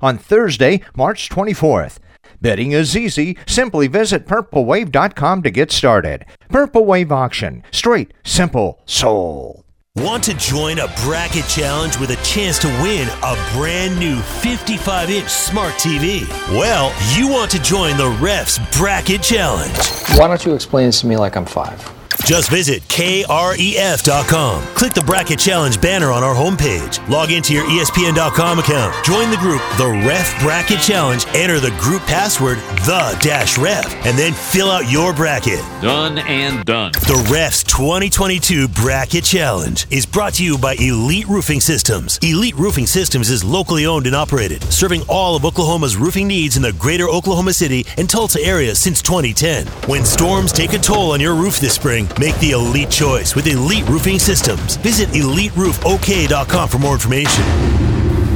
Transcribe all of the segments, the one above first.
on Thursday, March 24th. Betting is easy. Simply visit purplewave.com to get started. Purple Wave Auction. Straight, simple, sold. Want to join a bracket challenge with a chance to win a brand new 55 inch smart TV? Well, you want to join the Refs Bracket Challenge. Why don't you explain this to me like I'm five? Just visit KREF.com. Click the Bracket Challenge banner on our homepage. Log into your ESPN.com account. Join the group, The Ref Bracket Challenge. Enter the group password, The Dash Ref, and then fill out your bracket. Done and done. The Refs 2022 Bracket Challenge is brought to you by Elite Roofing Systems. Elite Roofing Systems is locally owned and operated, serving all of Oklahoma's roofing needs in the greater Oklahoma City and Tulsa area since 2010. When storms take a toll on your roof this spring, make the elite choice with Elite Roofing Systems. Visit EliteRoofOK.com for more information.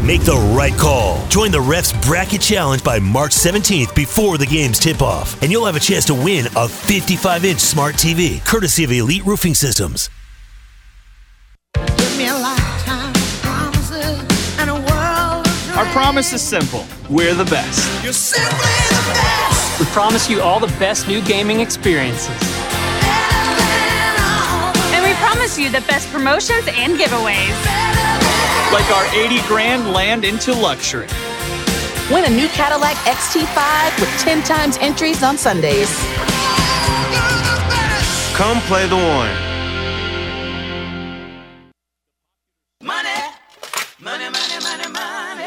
Make the right call. Join the Refs Bracket Challenge by March 17th before the games tip off, and you'll have a chance to win a 55 inch smart TV courtesy of Elite Roofing Systems. Give me a lifetime of promises and a world of Our promise is simple we're the best. You're simply the best. We promise you all the best new gaming experiences. And we promise you the best promotions and giveaways. Like our 80 grand land into luxury. Win a new Cadillac XT5 with 10 times entries on Sundays. Come play the one.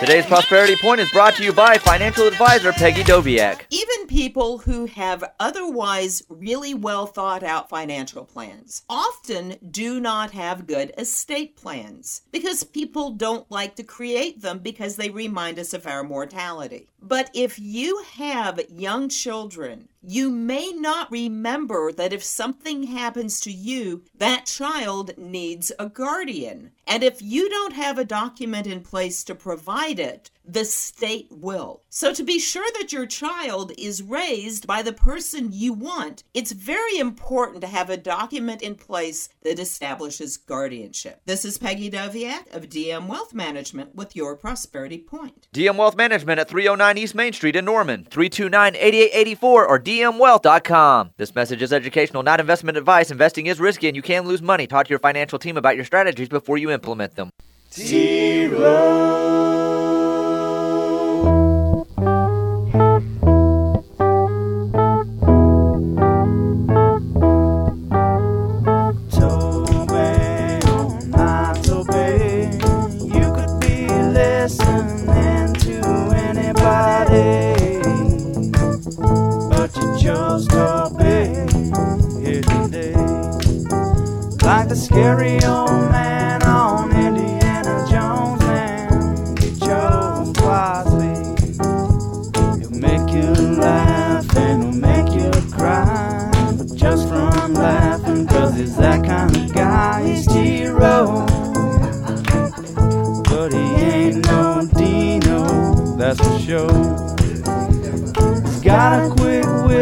Today's Prosperity Point is brought to you by financial advisor Peggy Doviak. Even people who have otherwise really well thought out financial plans often do not have good estate plans because people don't like to create them because they remind us of our mortality. But if you have young children, you may not remember that if something happens to you, that child needs a guardian. And if you don't have a document in place to provide it, the state will. So, to be sure that your child is raised by the person you want, it's very important to have a document in place that establishes guardianship. This is Peggy Doviak of DM Wealth Management with your Prosperity Point. DM Wealth Management at 309 East Main Street in Norman, 329 8884 or DMWealth.com. This message is educational, not investment advice. Investing is risky and you can lose money. Talk to your financial team about your strategies before you implement them. Could be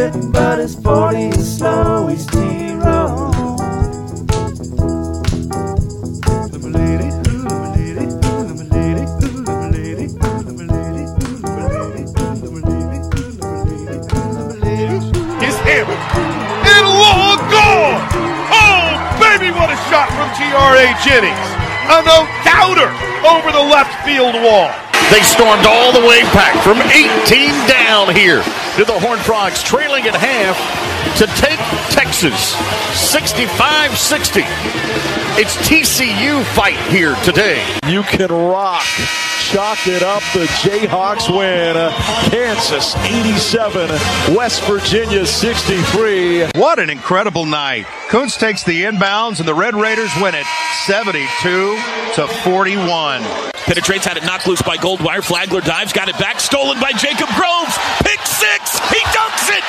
wit, but his 40 is slow. He's T-Row. is him. And long gone. Oh, baby, what a shot from T.R.A. Jennings. A no-doubter over the left field wall. They stormed all the way back from 18 down here to the Horned Frogs, trailing at half to take Texas 65 60. It's TCU fight here today. You can rock. Chalk it up. The Jayhawks win. Kansas 87, West Virginia 63. What an incredible night. Coons takes the inbounds and the Red Raiders win it 72 to 41. Penetrates, had it knocked loose by Goldwire. Flagler dives, got it back, stolen by Jacob Groves. Pick six, he dunks it.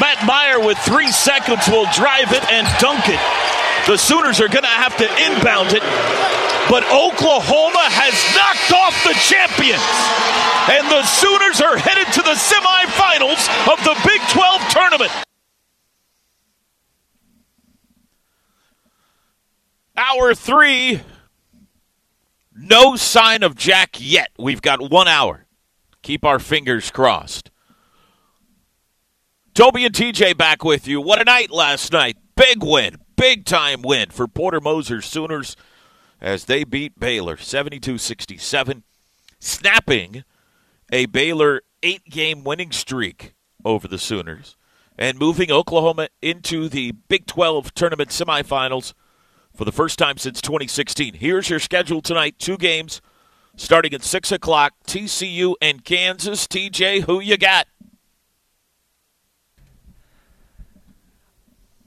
Matt Meyer with three seconds will drive it and dunk it. The Sooners are going to have to inbound it, but Oklahoma has knocked off the champions. And the Sooners are headed to the semifinals of the Big 12 tournament. Hour three. No sign of Jack yet. We've got one hour. Keep our fingers crossed. Toby and TJ back with you. What a night last night. Big win. Big time win for Porter Moser Sooners as they beat Baylor 72 67, snapping a Baylor eight game winning streak over the Sooners and moving Oklahoma into the Big 12 tournament semifinals for the first time since 2016. Here's your schedule tonight two games starting at 6 o'clock TCU and Kansas. TJ, who you got?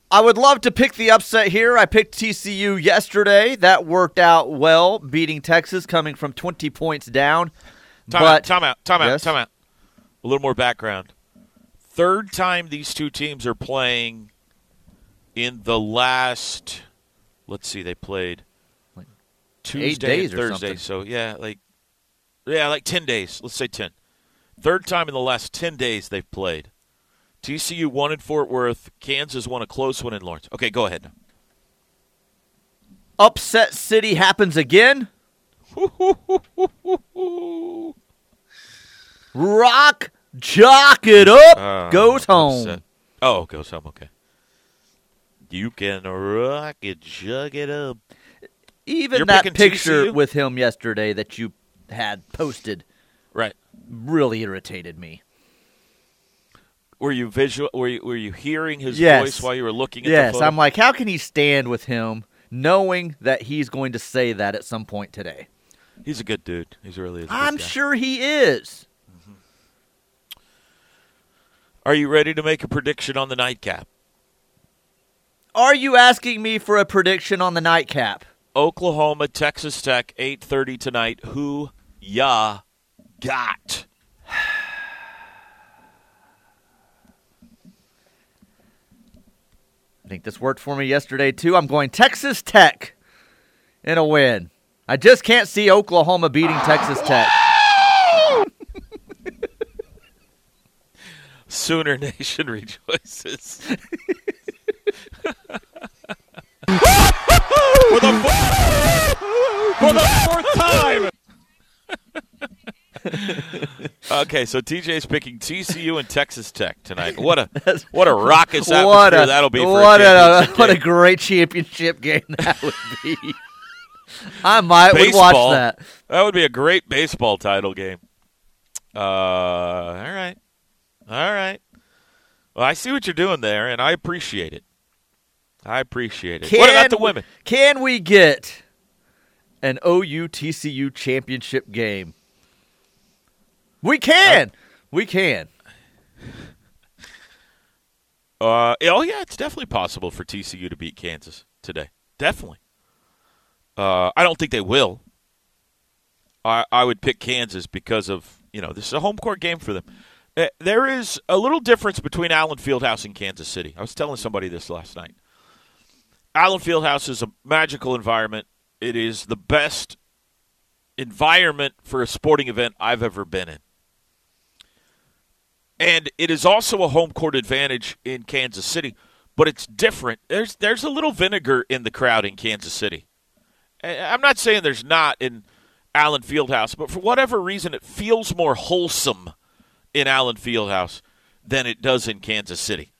I would love to pick the upset here. I picked TCU yesterday. That worked out well, beating Texas, coming from 20 points down. Time but, out, time out, time out, time out. A little more background. Third time these two teams are playing in the last, let's see, they played like Tuesday days and or Thursday. So, yeah, like, yeah, like 10 days. Let's say 10. Third time in the last 10 days they've played. TCU won in Fort Worth. Kansas won a close one in Lawrence. Okay, go ahead. Upset City happens again. Rock, jock it up, Uh, goes home. upset. Oh, goes home. Okay. You can rock it, jug it up. Even You're that picture TCU? with him yesterday that you had posted Right. really irritated me. Were you visual? Were you, were you hearing his Yes. voice while you were looking at Yes, the photo? I'm like, how can he stand with him knowing that he's going to say that at some point today? He's a good dude. He's really is. a good I'm guy. sure he is. Mm-hmm. Are you ready to make a prediction on the nightcap? Are you asking me for a prediction on the nightcap? Oklahoma, Texas Tech, 8:30 tonight. Who ya got? I think this worked for me yesterday too. I'm going Texas Tech in a win. I just can't see Oklahoma beating Texas Tech. Sooner Nation rejoices. For the, fourth, for the fourth time. okay, so TJ's picking TCU and Texas Tech tonight. What a what a raucous atmosphere what a, that'll be for what a, a, what a great championship game that would be. I might would watch that. That would be a great baseball title game. Uh, all right, all right. Well, I see what you're doing there, and I appreciate it. I appreciate it. what about the we- women? Can we get an OU TCU championship game? We can. we can. Uh, oh yeah, it's definitely possible for TCU to beat Kansas today. Definitely. Uh, I don't think they will. I I would pick Kansas because of you know this is a home court game for them. Uh, there is a little difference between Allen Fieldhouse and Kansas City. I was telling somebody this last night. Allen Fieldhouse is a magical environment. It is the best environment for a sporting event I've ever been in. And it is also a home court advantage in Kansas City, but it's different. There's there's a little vinegar in the crowd in Kansas City. I'm not saying there's not in Allen Fieldhouse, but for whatever reason, it feels more wholesome in Allen Fieldhouse than it does in Kansas City.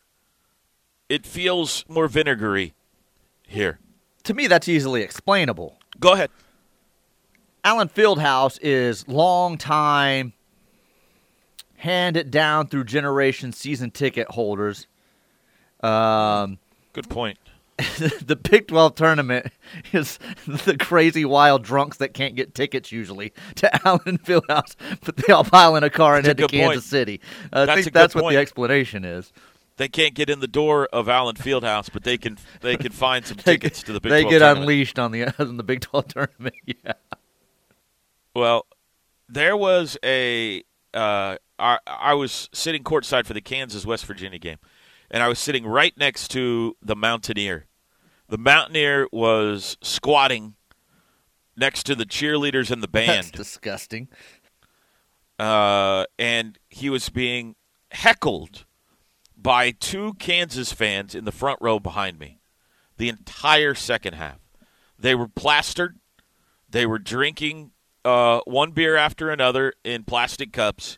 It feels more vinegary here. To me, that's easily explainable. Go ahead. Allen Fieldhouse is long time, hand it down through generation season ticket holders. Um, Good point. the Big 12 tournament is the crazy wild drunks that can't get tickets usually to Allen Fieldhouse, but they all pile in a car and That's head to Kansas point. City. I That's think that's what point. the explanation is. They can't get in the door of Allen Fieldhouse, but they can they can find some tickets to the Big they 12 get tournament. unleashed on the on the Big 12 tournament. Yeah. Well, there was a. Uh, I, I was sitting courtside for the Kansas West Virginia game, and I was sitting right next to the Mountaineer. The Mountaineer was squatting next to the cheerleaders and the That's band, disgusting. uh, and he was being heckled by two Kansas fans in the front row behind me the entire second half. They were plastered. They were drinking uh, one beer after another in plastic cups,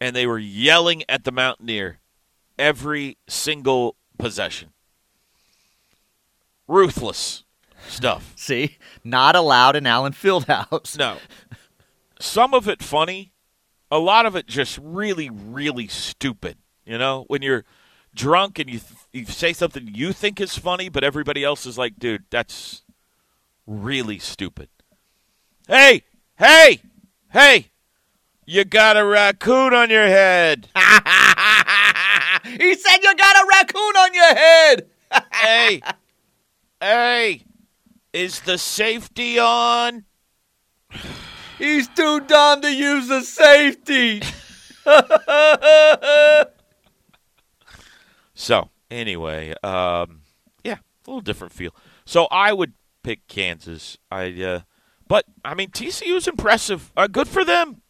and they were yelling at the Mountaineer every single possession. Ruthless stuff. See, not allowed in Allen Fieldhouse. No. Some of it funny, a lot of it just really, really stupid. You know, when you're drunk and you th- you say something you think is funny, but everybody else is like, dude, that's really stupid. Hey, hey, hey, you got a raccoon on your head. he said you got a raccoon on your head. hey, hey, is the safety on? He's too dumb to use the safety. so, anyway, um, yeah, a little different feel. So I would pick Kansas. I, uh, but I mean TCU's impressive. Uh, good for them.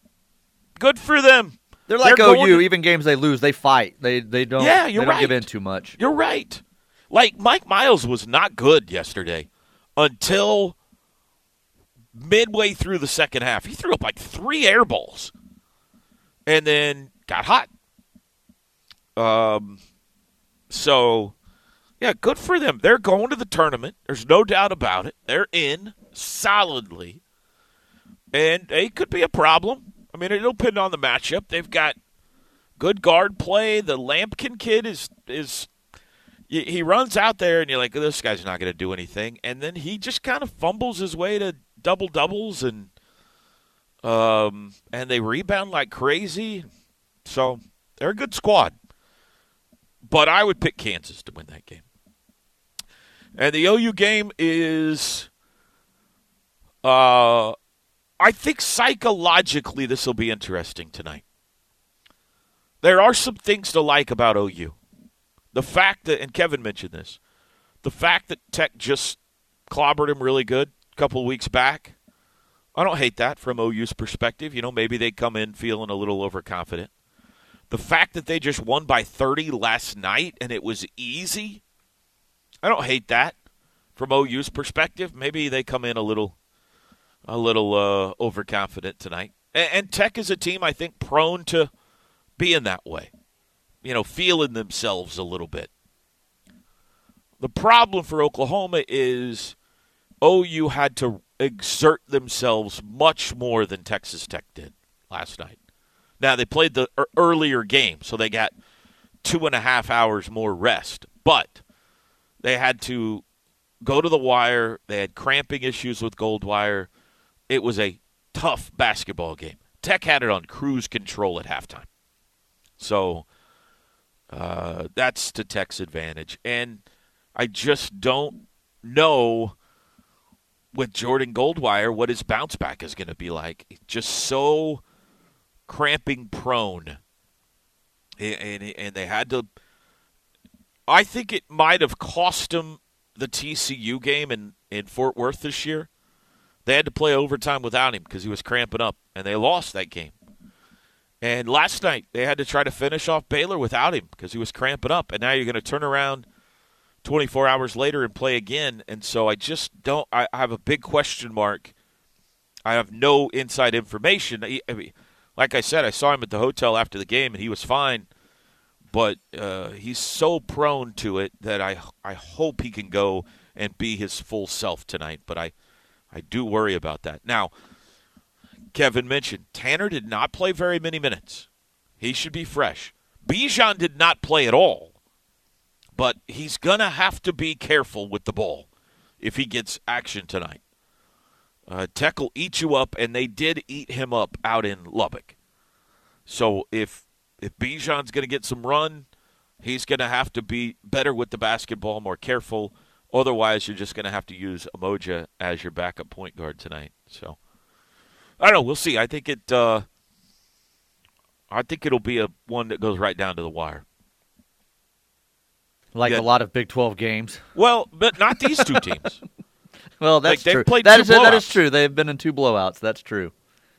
Good for them. They're like They're OU. to- even games they lose, they fight. They they don't. Yeah, you're they don't give in too much. You're right. Like Mike Miles was not good yesterday until midway through the second half. He threw up like three air balls and then got hot. Um, so yeah, good for them. They're going to the tournament. There's no doubt about it. They're in solidly, and it could be a problem. I mean, it'll depend on the matchup. They've got good guard play. The Lampkin kid is is he runs out there, and you're like, this guy's not going to do anything, and then he just kind of fumbles his way to double doubles, and um, and they rebound like crazy. So they're a good squad, but I would pick Kansas to win that game. And the OU game is, uh, I think psychologically this will be interesting tonight. There are some things to like about OU. The fact that, and Kevin mentioned this, the fact that Tech just clobbered him really good a couple weeks back. I don't hate that from OU's perspective. You know, maybe they come in feeling a little overconfident. The fact that they just won by 30 last night and it was easy, I don't hate that from OU's perspective. Maybe they come in a little a little uh, overconfident tonight. And, and Tech is a team I think prone to being that way. You know, feeling themselves a little bit. The problem for Oklahoma is OU had to exert themselves much more than Texas Tech did last night. Now, they played the earlier game, so they got two and a half hours more rest, but they had to go to the wire. They had cramping issues with Goldwire. It was a tough basketball game. Tech had it on cruise control at halftime. So uh, that's to Tech's advantage. And I just don't know with Jordan Goldwire what his bounce back is going to be like. He's just so cramping prone. And, and, and they had to. I think it might have cost him the TCU game in, in Fort Worth this year. They had to play overtime without him because he was cramping up, and they lost that game. And last night they had to try to finish off Baylor without him because he was cramping up. And now you're going to turn around 24 hours later and play again. And so I just don't. I, I have a big question mark. I have no inside information. I, I mean, like I said, I saw him at the hotel after the game, and he was fine. But uh, he's so prone to it that I I hope he can go and be his full self tonight. But I I do worry about that now. Kevin mentioned Tanner did not play very many minutes. He should be fresh. Bijan did not play at all, but he's to have to be careful with the ball if he gets action tonight. Uh, Tech will eat you up, and they did eat him up out in Lubbock. So if if Bijan's going to get some run, he's going to have to be better with the basketball, more careful. Otherwise, you're just going to have to use Umoja as your backup point guard tonight. So. I don't know. We'll see. I think it. Uh, I think it'll be a one that goes right down to the wire. Like Yeah. a lot of Big 12 games. Well, but not these two teams. Well, that's they've true. played That two is that is true. They've been in two blowouts. That's true.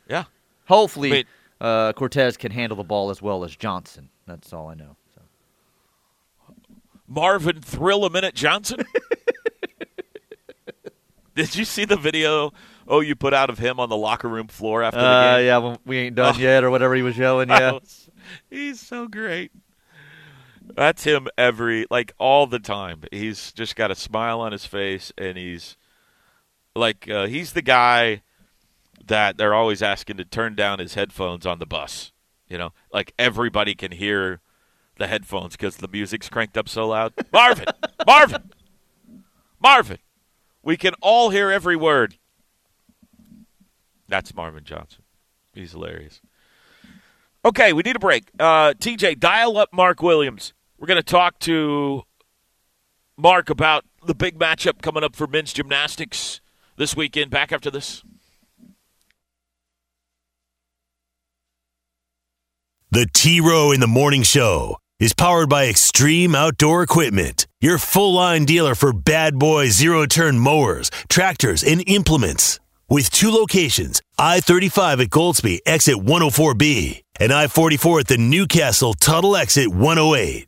Yeah. Hopefully, uh, Cortes can handle the ball as well as Johnson. That's all I know. So. Marvin Thrill a minute Johnson. Did you see the video oh, you put out of him on the locker room floor after the Uh, game? yeah, well, we ain't done Oh. yet, or whatever he was yelling. Yeah, Oh, he's so great. That's him every like all the time. He's just got a smile on his face, and he's like uh, he's the guy that they're always asking to turn down his headphones on the bus. You know, like everybody can hear the headphones because the music's cranked up so loud. Marvin, Marvin, Marvin, we can all hear every word. That's Marvin Johnson. He's hilarious. Okay, we need a break. Uh, TJ, dial up Mark Williams. We're going to talk to Mark about the big matchup coming up for men's gymnastics this weekend. Back after this. The T Row in the Morning Show is powered by Extreme Outdoor Equipment, your full line dealer for bad boy zero turn mowers, tractors, and implements. With two locations I 35 at Goldsby, exit 104B, and I 44 at the Newcastle Tuttle exit 108.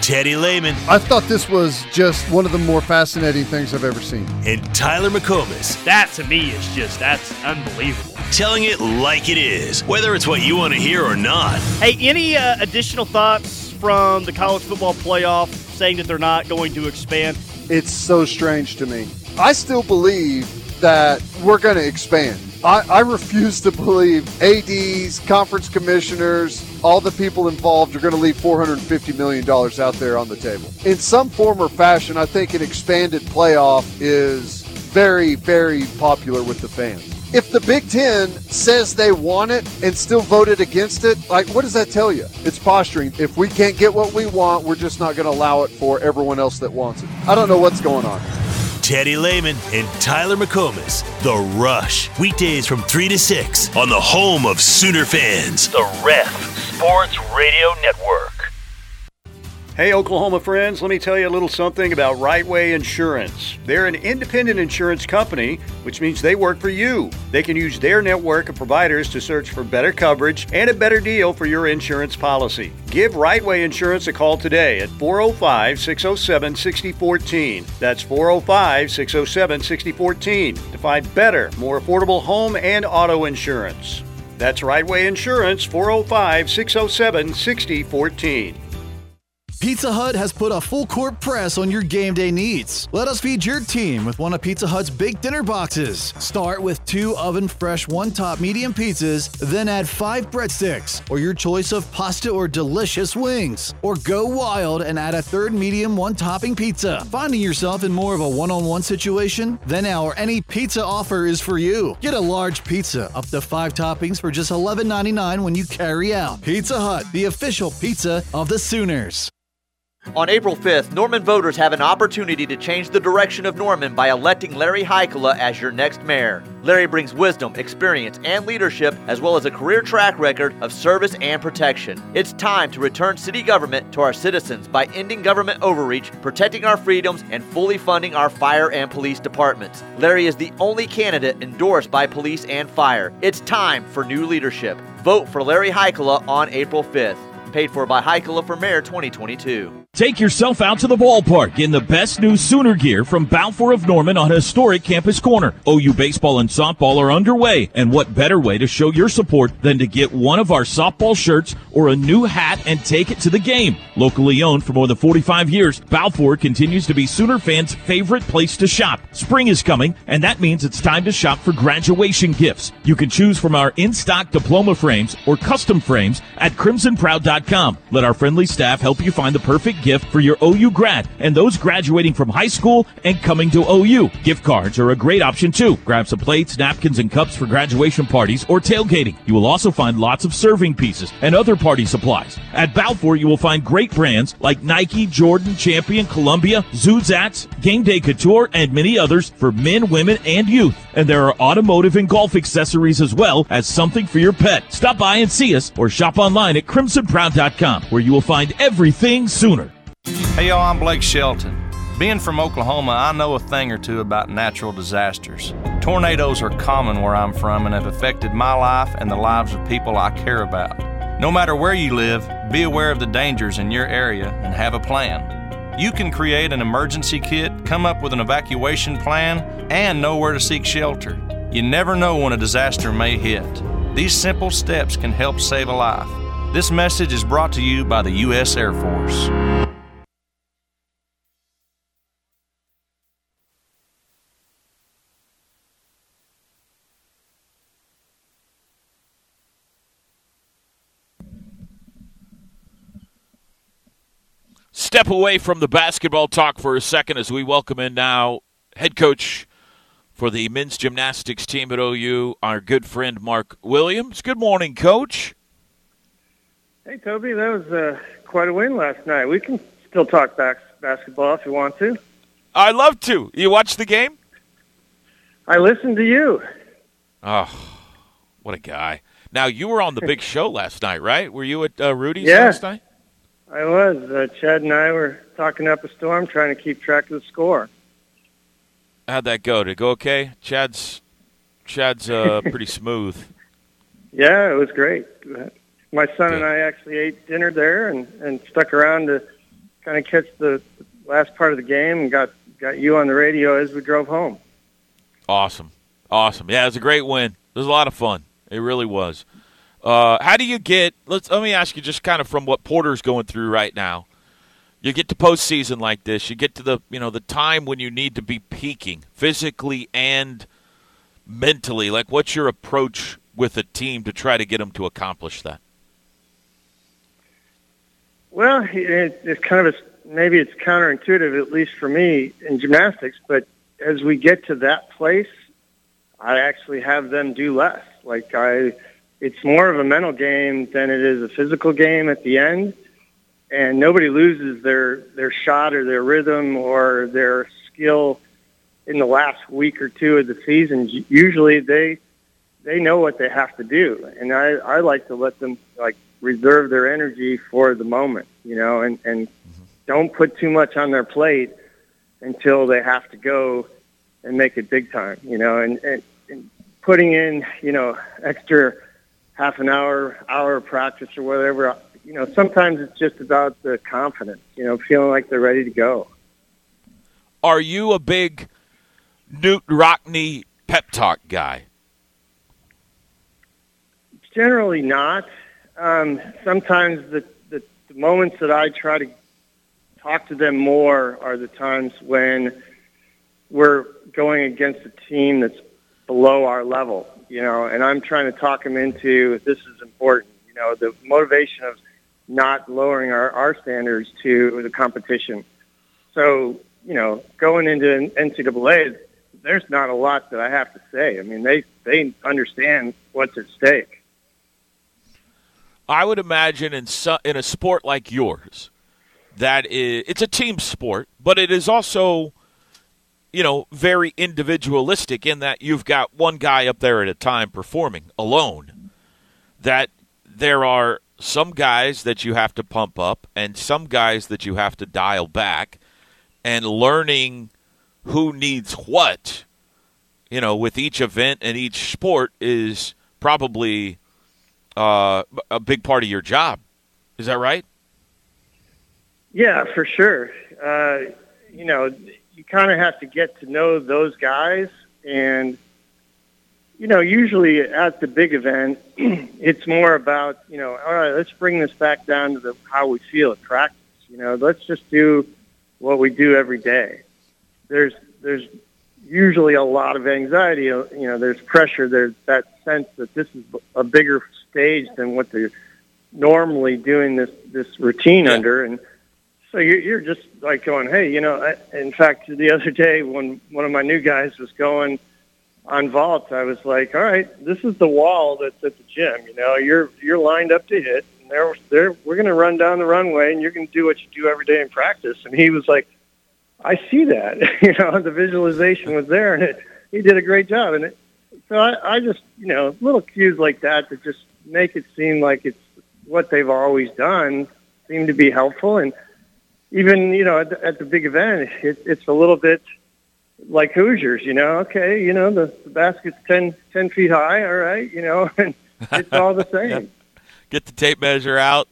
Teddy Lehman I thought this was just one of the more fascinating things I've ever seen. and Tyler McComas That to me is just that's unbelievable. telling it like it is, whether it's what you want to hear or not. Hey, any uh, additional thoughts from the college football playoff saying that they're not going to expand? It's so strange to me. I still believe that we're going to expand. I, I refuse to believe ADs, conference commissioners, all the people involved are going to leave $450 million out there on the table. In some form or fashion, I think an expanded playoff is very, very popular with the fans. If the Big Ten says they want it and still voted against it, like what does that tell you? It's posturing. If we can't get what we want, we're just not going to allow it for everyone else that wants it. I don't know what's going on. Teddy Lehman and Tyler McComas. The Rush. Weekdays from 3 to 6 on the home of Sooner fans. The Ref Sports Radio Network. Hey, Oklahoma friends, let me tell you a little something about Right Way Insurance. They're an independent insurance company, which means they work for you. They can use their network of providers to search for better coverage and a better deal for your insurance policy. Give Right Way Insurance a call today at 405 607 6014. That's 405 607 6014 to find better, more affordable home and auto insurance. That's Right Way Insurance, 405 607 6014. Pizza Hut has put a full court press on your game day needs. Let us feed your team with one of Pizza Hut's big dinner boxes. Start with two oven fresh one top medium pizzas, then add five breadsticks or your choice of pasta or delicious wings. Or go wild and add a third medium one topping pizza. Finding yourself in more of a one on one situation? Then our any pizza offer is for you. Get a large pizza up to five toppings for just $11.99 when you carry out. Pizza Hut, the official pizza of the Sooners. On April 5th, Norman voters have an opportunity to change the direction of Norman by electing Larry Heikkila as your next mayor. Larry brings wisdom, experience, and leadership, as well as a career track record of service and protection. It's time to return city government to our citizens by ending government overreach, protecting our freedoms, and fully funding our fire and police departments. Larry is the only candidate endorsed by police and fire. It's time for new leadership. Vote for Larry Heikkila on April 5th. Paid for by Heikkila for Mayor 2022. Take yourself out to the ballpark in the best new Sooner gear from Balfour of Norman on historic Campus Corner. OU baseball and softball are underway, and what better way to show your support than to get one of our softball shirts or a new hat and take it to the game? Locally owned for more than 45 years, Balfour continues to be Sooner fans' favorite place to shop. Spring is coming, and that means it's time to shop for graduation gifts. You can choose from our in-stock diploma frames or custom frames at crimsonproud.com. Let our friendly staff help you find the perfect gift for your OU grad and those graduating from high school and coming to OU. Gift cards are a great option too. Grab some plates, napkins, and cups for graduation parties or tailgating. You will also find lots of serving pieces and other party supplies. At Balfour, you will find great brands like Nike, Jordan, Champion, Columbia, ZooZatz, Game Day Couture, and many others for men, women, and youth. And there are automotive and golf accessories as well as something for your pet. Stop by and see us or shop online at where you will find everything sooner. Hey, y'all, I'm Blake Shelton. Being from Oklahoma, I know a thing or two about natural disasters. Tornadoes are common where I'm from and have affected my life and the lives of people I care about. No matter where you live, be aware of the dangers in your area and have a plan. You can create an emergency kit come up with an evacuation plan, and know where to seek shelter. You never know when a disaster may hit. These simple steps can help save a life. This message is brought to you by the U.S. Air Force. Step away from the basketball talk for a second as we welcome in now head coach for the men's gymnastics team at OU, our good friend Mark Williams. Good morning, coach. Hey, Toby, that was uh, quite a win last night. We can still talk back basketball if you want to. I love to. You watch the game? I listened to you. Oh, what a guy. Now, you were on the big show last night, right? Were you at uh, Rudy's Yeah. last night? I was. Uh, Chad and I were talking up a storm, trying to keep track of the score. How'd that go? Did it go okay? Chad's Chad's uh, pretty smooth. Yeah, it was great. My son and I actually ate dinner there and, and stuck around to kind of catch the last part of the game and got got you on the radio as we drove home. Awesome. Awesome. Yeah, it was a great win. It was a lot of fun. It really was. Uh, how do you get? Let's let me ask you, just kind of from what Porter's going through right now. You get to postseason like this. You get to the you know the time when you need to be peaking physically and mentally. Like, what's your approach with a team to try to get them to accomplish that? Well, it, it's kind of a, maybe it's counterintuitive, at least for me in gymnastics. But as we get to that place, I actually have them do less. Like I, it's more of a mental game than it is a physical game at the end. And nobody loses their their shot or their rhythm or their skill in the last week or two of the season. Usually they they know what they have to do, and I I like to let them like reserve their energy for the moment, you know, and and mm-hmm. don't put too much on their plate until they have to go and make it big time, you know, and, and, and putting in, you know, extra half an hour, hour of practice or whatever, you know, sometimes it's just about the confidence, you know, feeling like they're ready to go. Are you a big Knute Rockne pep talk guy? Generally not. Um, sometimes the, the, the moments that I try to talk to them more are the times when we're going against a team that's below our level, you know, and I'm trying to talk them into this is important, you know, the motivation of not lowering our, our standards to the competition. So, you know, going into NCAA, there's not a lot that I have to say. I mean, they, they understand what's at stake. I would imagine in su- in a sport like yours, that is it's a team sport, but it is also, you know, very individualistic in that you've got one guy up there at a time performing alone. That there are some guys that you have to pump up and some guys that you have to dial back, and learning who needs what, you know, with each event and each sport is probably uh, a big part of your job. Is that right? Yeah, for sure. Uh, you know, you kind of have to get to know those guys, and you know, usually at the big event, it's more about you know, all right, let's bring this back down to the how we feel at practice. You know, let's just do what we do every day. There's there's usually a lot of anxiety. You know, there's pressure. There's that sense that this is a bigger stage than what they're normally doing this this routine under, and so you're, you're just like going, hey, you know. I, in fact, the other day when one of my new guys was going on vault, I was like, all right, this is the wall that's at the gym. You know, you're you're lined up to hit. And there, there, we're going to run down the runway, and you're going to do what you do every day in practice. And he was like, I see that. you know, the visualization was there, and it, he did a great job. And it, so I, I just, you know, little cues like that that just make it seem like it's what they've always done seem to be helpful. And even, you know, at the, at the big event, it, it's a little bit like Hoosiers, you know, okay, you know, the, the basket's 10, 10 feet high, all right, you know, and it's all the same. Get the tape measure out.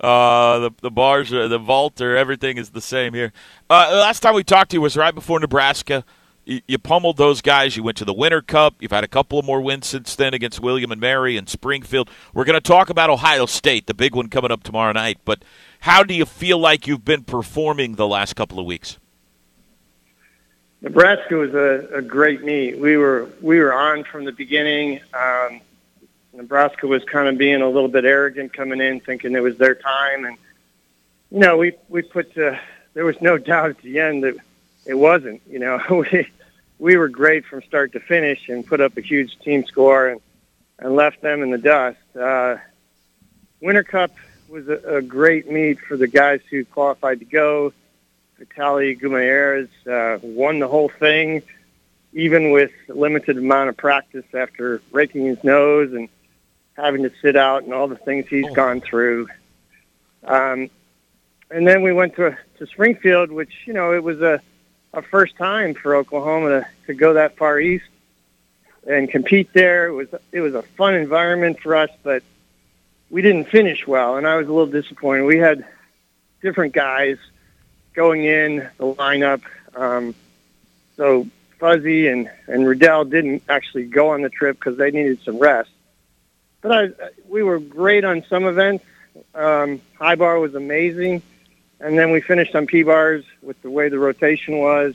Uh, the the bars, the vault, or everything is the same here. Uh, the last time we talked to you was right before Nebraska. You, pummeled those guys. You went to the Winter Cup. You've had a couple of more wins since then against William and Mary and Springfield. We're going to talk about Ohio State, the big one coming up tomorrow night. But how do you feel like you've been performing the last couple of weeks? Nebraska was a, a great meet. We were we were on from the beginning. Um, Nebraska was kind of being a little bit arrogant coming in, thinking it was their time, and you know we we put uh, there was no doubt at the end that it wasn't. You know we we were great from start to finish and put up a huge team score and and left them in the dust. Uh, Winter Cup was a, a great meet for the guys who qualified to go. Vitaly Guimaraes uh, won the whole thing, even with limited amount of practice after breaking his nose and having to sit out and all the things he's Oh. gone through. Um, and then we went to to Springfield, which you know it was a a first time for Oklahoma to, to go that far east and compete there. It was it was a fun environment for us, but we didn't finish well, and I was a little disappointed. We had different guys going in the lineup, um, so Fuzzy and and Riddell didn't actually go on the trip because they needed some rest. But I, we were great on some events. Um, high bar was amazing, and then we finished on P bars with the way the rotation was,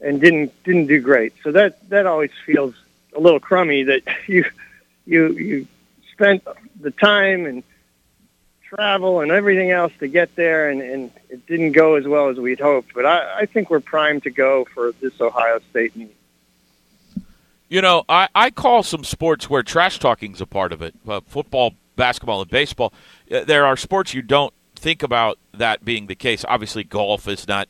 and didn't didn't do great. So that that always feels a little crummy that you you you spent the time and travel and everything else to get there, and, and it didn't go as well as we'd hoped. But I, I think we're primed to go for this Ohio State meet. You know, I, I call some sports where trash talking's a part of it. Uh, football, basketball, and baseball. Uh, there are sports you don't think about that being the case. Obviously, golf is not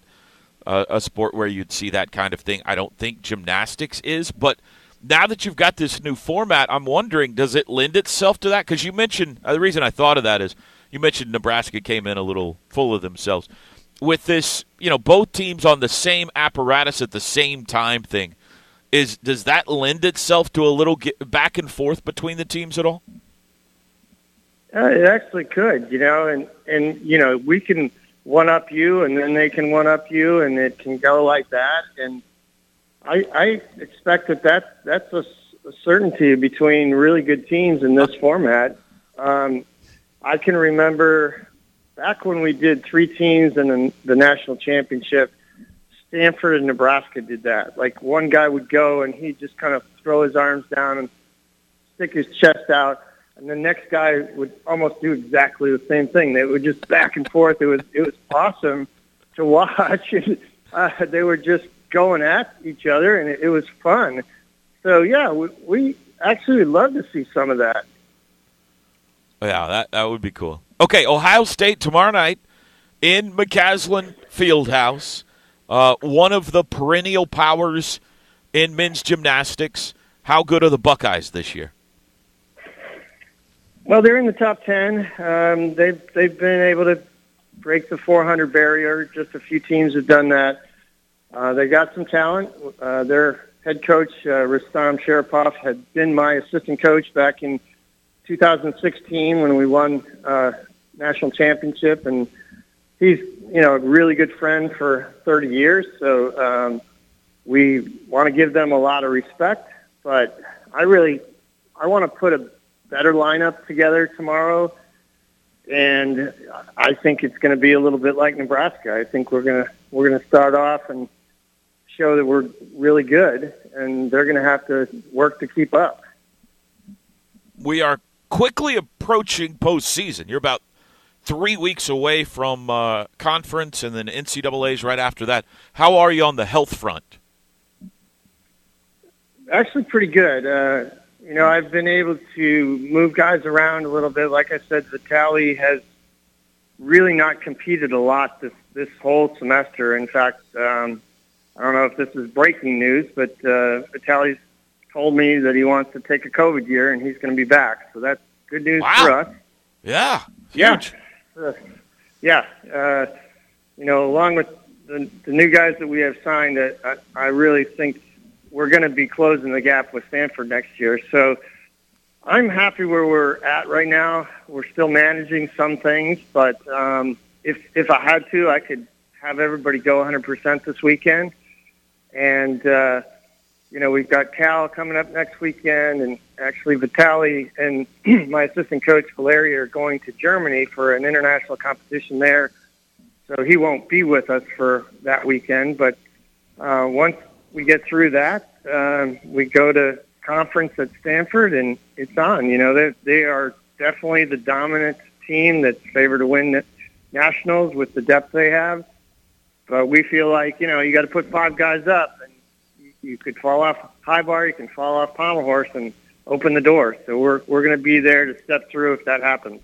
uh, a sport where you'd see that kind of thing. I don't think gymnastics is, but now that you've got this new format, I'm wondering, does it lend itself to that? Because you mentioned uh, the reason I thought of that is you mentioned Nebraska came in a little full of themselves with this. You know, both teams on the same apparatus at the same time thing. Is does that lend itself to a little back and forth between the teams at all? Uh, it actually could, you know, and and you know we can one up you, and then they can one up you, and it can go like that. And I, I expect that that that's a, a certainty between really good teams in this format. Um, I can remember back when we did three teams in the, the national championship. Stanford and Nebraska did that. Like one guy would go and he'd just kind of throw his arms down and stick his chest out, and the next guy would almost do exactly the same thing. They would just back and forth. It was it was awesome to watch. uh, they were just going at each other, and it, it was fun. So yeah, we, we actually love to see some of that. Yeah, that that would be cool. Okay, Ohio State tomorrow night in McCasland Fieldhouse. Uh, one of the perennial powers in men's gymnastics. How good are the Buckeyes this year? Well, they're in the top ten. Um, they've they've been able to break the 400 barrier. Just a few teams have done that. Uh, they got some talent. Uh, their head coach uh, Rustam Sharipov had been my assistant coach back in 2016 when we won uh, national championship, and he's you know a really good friend for 30 years. So um, we want to give them a lot of respect, but I really I want to put a better lineup together tomorrow, and I think it's going to be a little bit like Nebraska. I think we're gonna we're gonna start off and show that we're really good, and they're going to have to work to keep up. We are quickly approaching postseason. You're about three weeks away from uh, conference, and then NCAA's right after that. How are you on the health front? Actually, pretty good. Uh, you know, I've been able to move guys around a little bit. Like I said, Vitali has really not competed a lot this this whole semester. In fact, um, I don't know if this is breaking news, but uh, Vitali's told me that he wants to take a COVID year and he's going to be back. So that's good news for us. Yeah, huge. Yeah, uh, yeah. Uh, you know, along with the, the new guys that we have signed, I, I really think we're going to be closing the gap with Stanford next year. So I'm happy where we're at right now. We're still managing some things, but um, if if I had to, I could have everybody go 100% this weekend. And uh, you know, we've got Cal coming up next weekend, and actually Vitali and my assistant coach Valeria are going to Germany for an international competition there. So he won't be with us for that weekend. But uh, once we get through that, um, we go to conference at Stanford, and it's on. You know, they they are definitely the dominant team that's favored to win nationals with the depth they have. But we feel like you know you got to put five guys up, and you, you could fall off high bar, you can fall off pommel horse, and open the door. So we're we're going to be there to step through if that happens.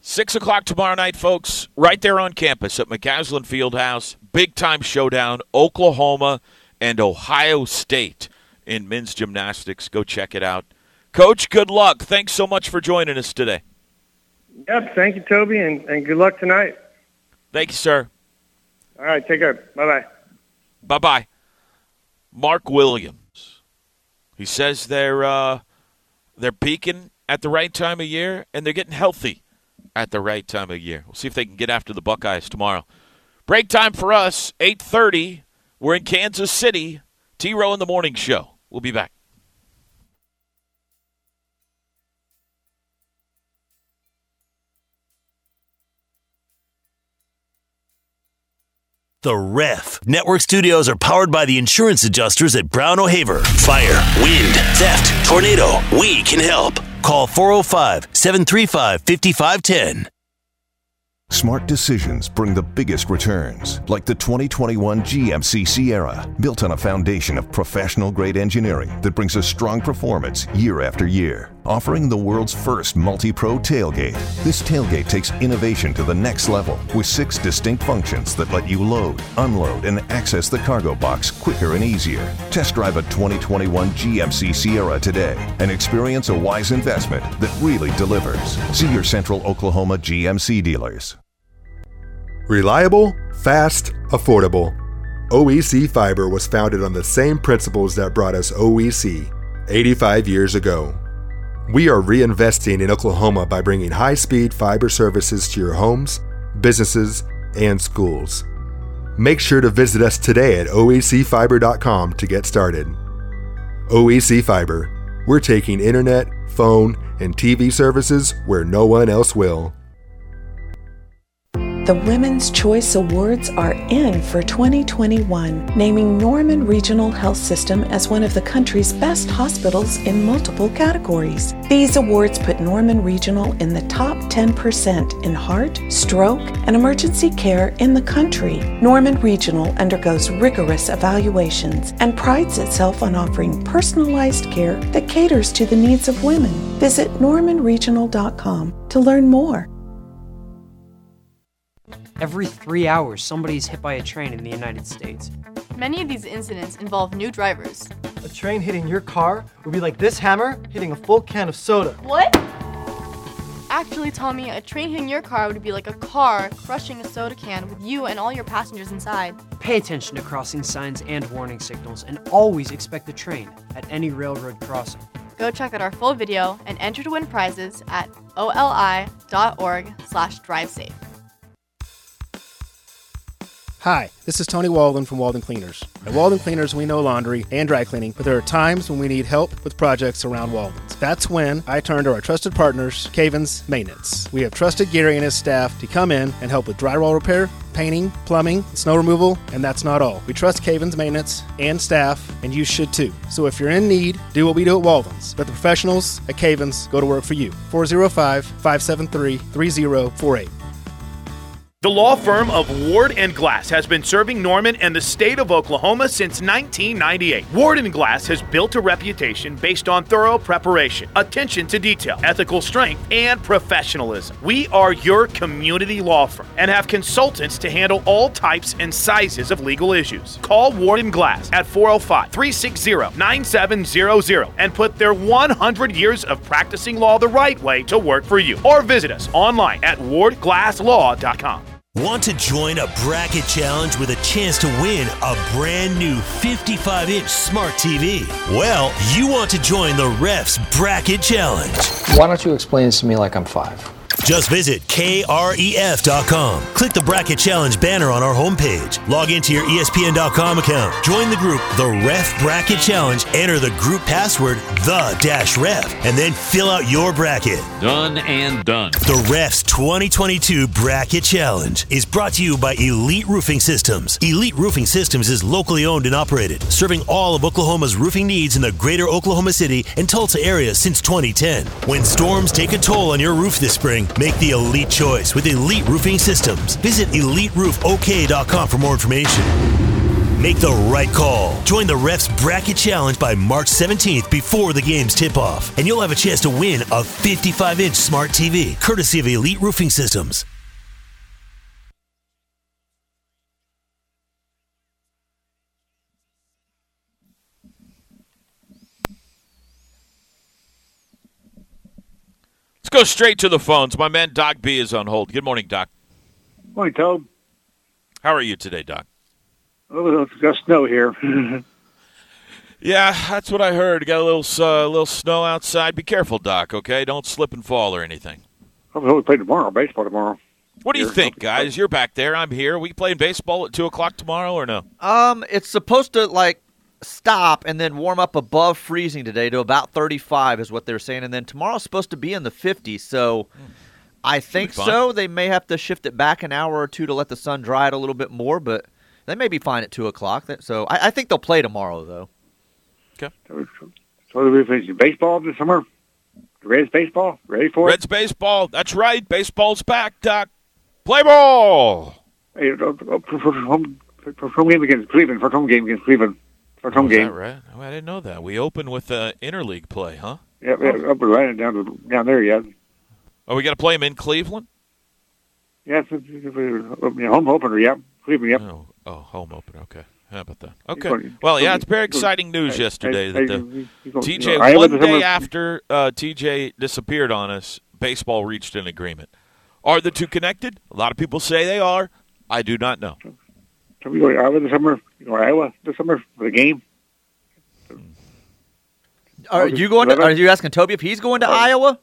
Six o'clock tomorrow night, folks, right there on campus at McCasland Fieldhouse. Big time showdown, Oklahoma and Ohio State in men's gymnastics. Go check it out. Coach, good luck. Thanks so much for joining us today. Yep. Thank you, Toby, and, and good luck tonight. Thank you, sir. All right. Take care. Bye bye. Bye bye. Mark Williams. He says they're uh, they're peaking at the right time of year and they're getting healthy at the right time of year. We'll see if they can get after the Buckeyes tomorrow. Break time for us, 8:30. We're in Kansas City. T Row in the Morning Show. We'll be back. The Ref. Network studios are powered by the insurance adjusters at Brown O'Haver. Fire, wind, theft, tornado. We can help. Call 405 735 5510. Smart decisions bring the biggest returns, like the 2021 GMC Sierra, built on a foundation of professional grade engineering that brings a strong performance year after year. Offering the world's first multi pro tailgate, this tailgate takes innovation to the next level with six distinct functions that let you load, unload, and access the cargo box quicker and easier. Test drive a 2021 GMC Sierra today and experience a wise investment that really delivers. See your Central Oklahoma GMC dealers. Reliable, fast, affordable. OEC Fiber was founded on the same principles that brought us OEC 85 years ago. We are reinvesting in Oklahoma by bringing high speed fiber services to your homes, businesses, and schools. Make sure to visit us today at oecfiber.com to get started. OEC Fiber, we're taking internet, phone, and TV services where no one else will. The Women's Choice Awards are in for 2021, naming Norman Regional Health System as one of the country's best hospitals in multiple categories. These awards put Norman Regional in the top 10% in heart, stroke, and emergency care in the country. Norman Regional undergoes rigorous evaluations and prides itself on offering personalized care that caters to the needs of women. Visit normanregional.com to learn more. Every three hours, somebody is hit by a train in the United States. Many of these incidents involve new drivers. A train hitting your car would be like this hammer hitting a full can of soda. What? Actually, Tommy, a train hitting your car would be like a car crushing a soda can with you and all your passengers inside. Pay attention to crossing signs and warning signals and always expect the train at any railroad crossing. Go check out our full video and enter to win prizes at oli.org slash drivesafe. Hi, this is Tony Walden from Walden Cleaners. At Walden Cleaners, we know laundry and dry cleaning, but there are times when we need help with projects around Walden's. That's when I turn to our trusted partners, Cavens Maintenance. We have trusted Gary and his staff to come in and help with drywall repair, painting, plumbing, snow removal, and that's not all. We trust Cavens Maintenance and staff, and you should too. So if you're in need, do what we do at Walden's. Let the professionals at Cavens go to work for you. 405 573 3048. The law firm of Ward and Glass has been serving Norman and the state of Oklahoma since 1998. Ward and Glass has built a reputation based on thorough preparation, attention to detail, ethical strength, and professionalism. We are your community law firm and have consultants to handle all types and sizes of legal issues. Call Ward and Glass at 405-360-9700 and put their 100 years of practicing law the right way to work for you. Or visit us online at wardglasslaw.com. Want to join a bracket challenge with a chance to win a brand new 55 inch smart TV? Well, you want to join the Refs Bracket Challenge. Why don't you explain this to me like I'm five? Just visit KREF.com. Click the Bracket Challenge banner on our homepage. Log into your ESPN.com account. Join the group, The Ref Bracket Challenge. Enter the group password, The Dash Ref, and then fill out your bracket. Done and done. The Refs 2022 Bracket Challenge is brought to you by Elite Roofing Systems. Elite Roofing Systems is locally owned and operated, serving all of Oklahoma's roofing needs in the greater Oklahoma City and Tulsa area since 2010. When storms take a toll on your roof this spring, make the elite choice with Elite Roofing Systems. Visit EliteRoofOK.com for more information. Make the right call. Join the Refs Bracket Challenge by March 17th before the games tip off, and you'll have a chance to win a 55 inch smart TV, courtesy of Elite Roofing Systems. Go straight to the phones. My man Doc B is on hold. Good morning, Doc. Morning, Toad. How are you today, Doc? Oh, it's got snow here. Yeah, that's what I heard. Got a little uh, little snow outside. Be careful, Doc. Okay, don't slip and fall or anything. Probably we play tomorrow, baseball tomorrow. What do you Here. think, guys? You're back there. I'm here. We playing baseball at two o'clock tomorrow or no? Um, it's supposed to like stop and then warm up above freezing today to about 35 is what they're saying, and then tomorrow's supposed to be in the 50s. So I think so. They may have to shift it back an hour or two to let the sun dry it a little bit more, but they may be fine at two o'clock. So I, I think they'll play tomorrow though. Okay so we finishing baseball this summer. The Reds baseball ready for it Reds baseball. That's right. Baseball's back, Doc. Play ball. it? Hey, uh, uh, for, for home for home game against Cleveland. For home game against Cleveland. For home Oh, game. right? Oh, I didn't know that. We open with uh, interleague play, huh? Yeah, yeah, up and right down to, down there. Yeah, Oh, we got to play them in Cleveland. yeah, home opener. Yeah, Cleveland. Yep. Oh, oh, home opener. Okay. How about that? Okay. Well, yeah, it's very exciting news yesterday that the hey, he's going- TJ one day after uh, TJ disappeared on us, baseball reached an agreement. Are the two connected? A lot of people say they are. I do not know. So we go to Iowa this summer. You know, Iowa this summer for the game. Are August you going? To, 11th? are you asking Toby if he's going to Iowa?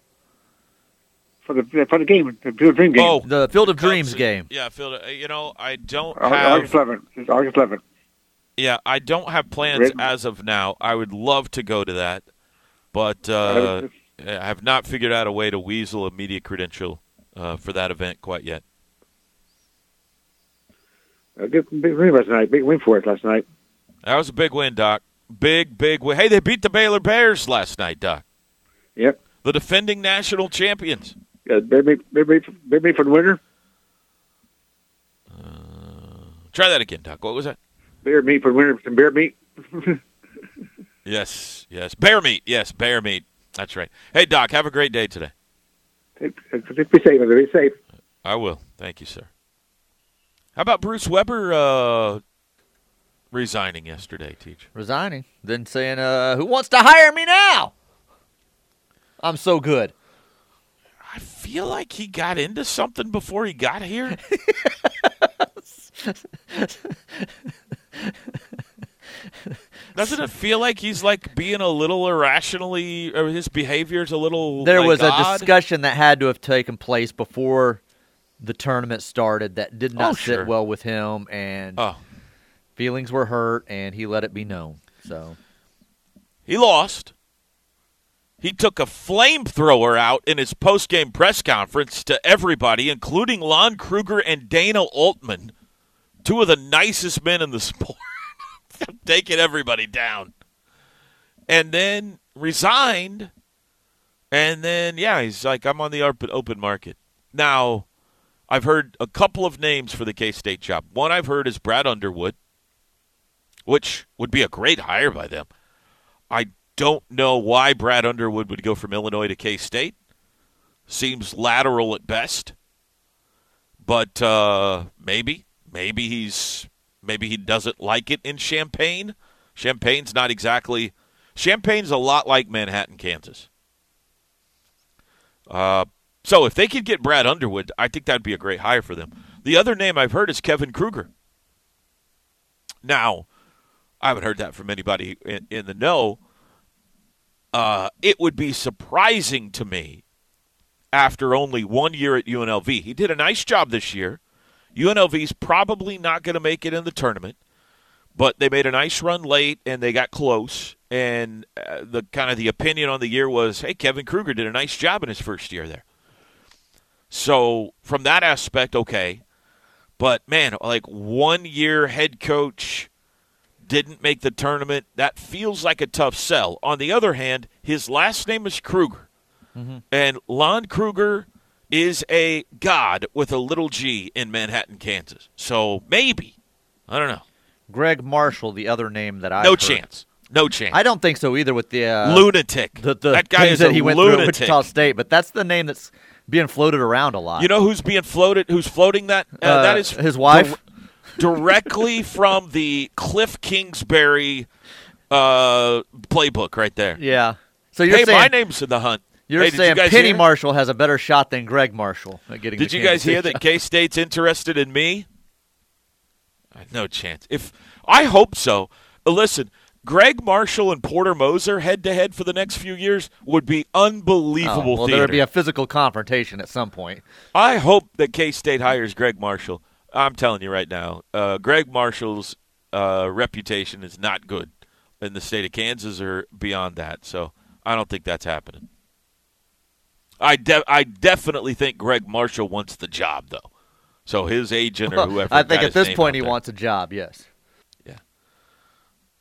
For the for the game, the Field of Dream game. Oh, The Field of Dreams game. Yeah, Field. uh, You know, I don't Au- have. August 11th. It's August 11th. Yeah, I don't have plans Red- as of now. I would love to go to that, but uh, I have not figured out a way to weasel a media credential uh, for that event quite yet. A good big win last night. Big win for us last night. That was a big win, Doc. Big, big win. Hey, they beat the Baylor Bears last night, Doc. Yep. The defending national champions. Yeah, bear meat, bear meat, bear meat for the winter. Uh, try that again, Doc. What was that? Bear meat for the winter. Some bear meat. Yes, yes. Bear meat. Yes, bear meat. That's right. Hey, Doc, have a great day today. Be safe. Be safe. I will. Thank you, sir. How about Bruce Weber uh, resigning yesterday, teacher? Resigning. Then saying, uh, "Who wants to hire me now?" I'm so good. I feel like he got into something before he got here. Doesn't it feel like he's like being a little irrationally, or his behavior's a little? There like, was a odd? discussion that had to have taken place before the tournament started that did not Oh, sit sure. well with him, and Oh. feelings were hurt, and he let it be known. So He lost. He took a flamethrower out in his post-game press conference to everybody, including Lon Kruger and Dana Altman, two of the nicest men in the sport, taking everybody down. And then resigned. And then, yeah, he's like, I'm on the open open market. Now, I've heard a couple of names for the K State job. One I've heard is Brad Underwood, which would be a great hire by them. I don't know why Brad Underwood would go from Illinois to K State. Seems lateral at best. But uh, maybe, maybe he's maybe he doesn't like it in Champaign. Champaign's not exactly Champaign's a lot like Manhattan, Kansas. Uh, so if they could get Brad Underwood, I think that'd be a great hire for them. The other name I've heard is Kevin Kruger. Now, I haven't heard that from anybody in, in the know. Uh, it would be surprising to me after only one year at UNLV. He did a nice job this year. UNLV's probably not going to make it in the tournament, but they made a nice run late and they got close. And uh, the kind of the opinion on the year was, hey, Kevin Kruger did a nice job in his first year there. So from that aspect, okay. But man, like one year head coach didn't make the tournament. That feels like a tough sell. On the other hand, his last name is Kruger. Mm-hmm. And Lon Kruger is a god with a little g in Manhattan, Kansas. So maybe. I don't know. Gregg Marshall, the other name that I No heard. chance. No chance. I don't think so either with the uh, lunatic. The, the that guy is that he went lunatic. through at Wichita State, but that's the name that's being floated around a lot. You know who's being floated? Who's floating that? Uh, Uh, that is his wife? dir- directly from the Cliff Kingsbury uh, playbook, right there. Yeah. So you're hey, saying my name's in the hunt. You're Hey, saying you Penny hear? Marshall has a better shot than Gregg Marshall at getting. Did you guys hear that K State's interested in me? No chance. If I hope so. Uh, Listen, Gregg Marshall and Porter Moser head to head for the next few years would be unbelievable. Oh, well, there would be a physical confrontation at some point. I hope that K State hires Gregg Marshall. I'm telling you right now, uh, Gregg Marshall's uh, reputation is not good in the state of Kansas or beyond that. So I don't think that's happening. I de- I definitely think Gregg Marshall wants the job though. So his agent or whoever. I think at his this point he there. wants a job. Yes.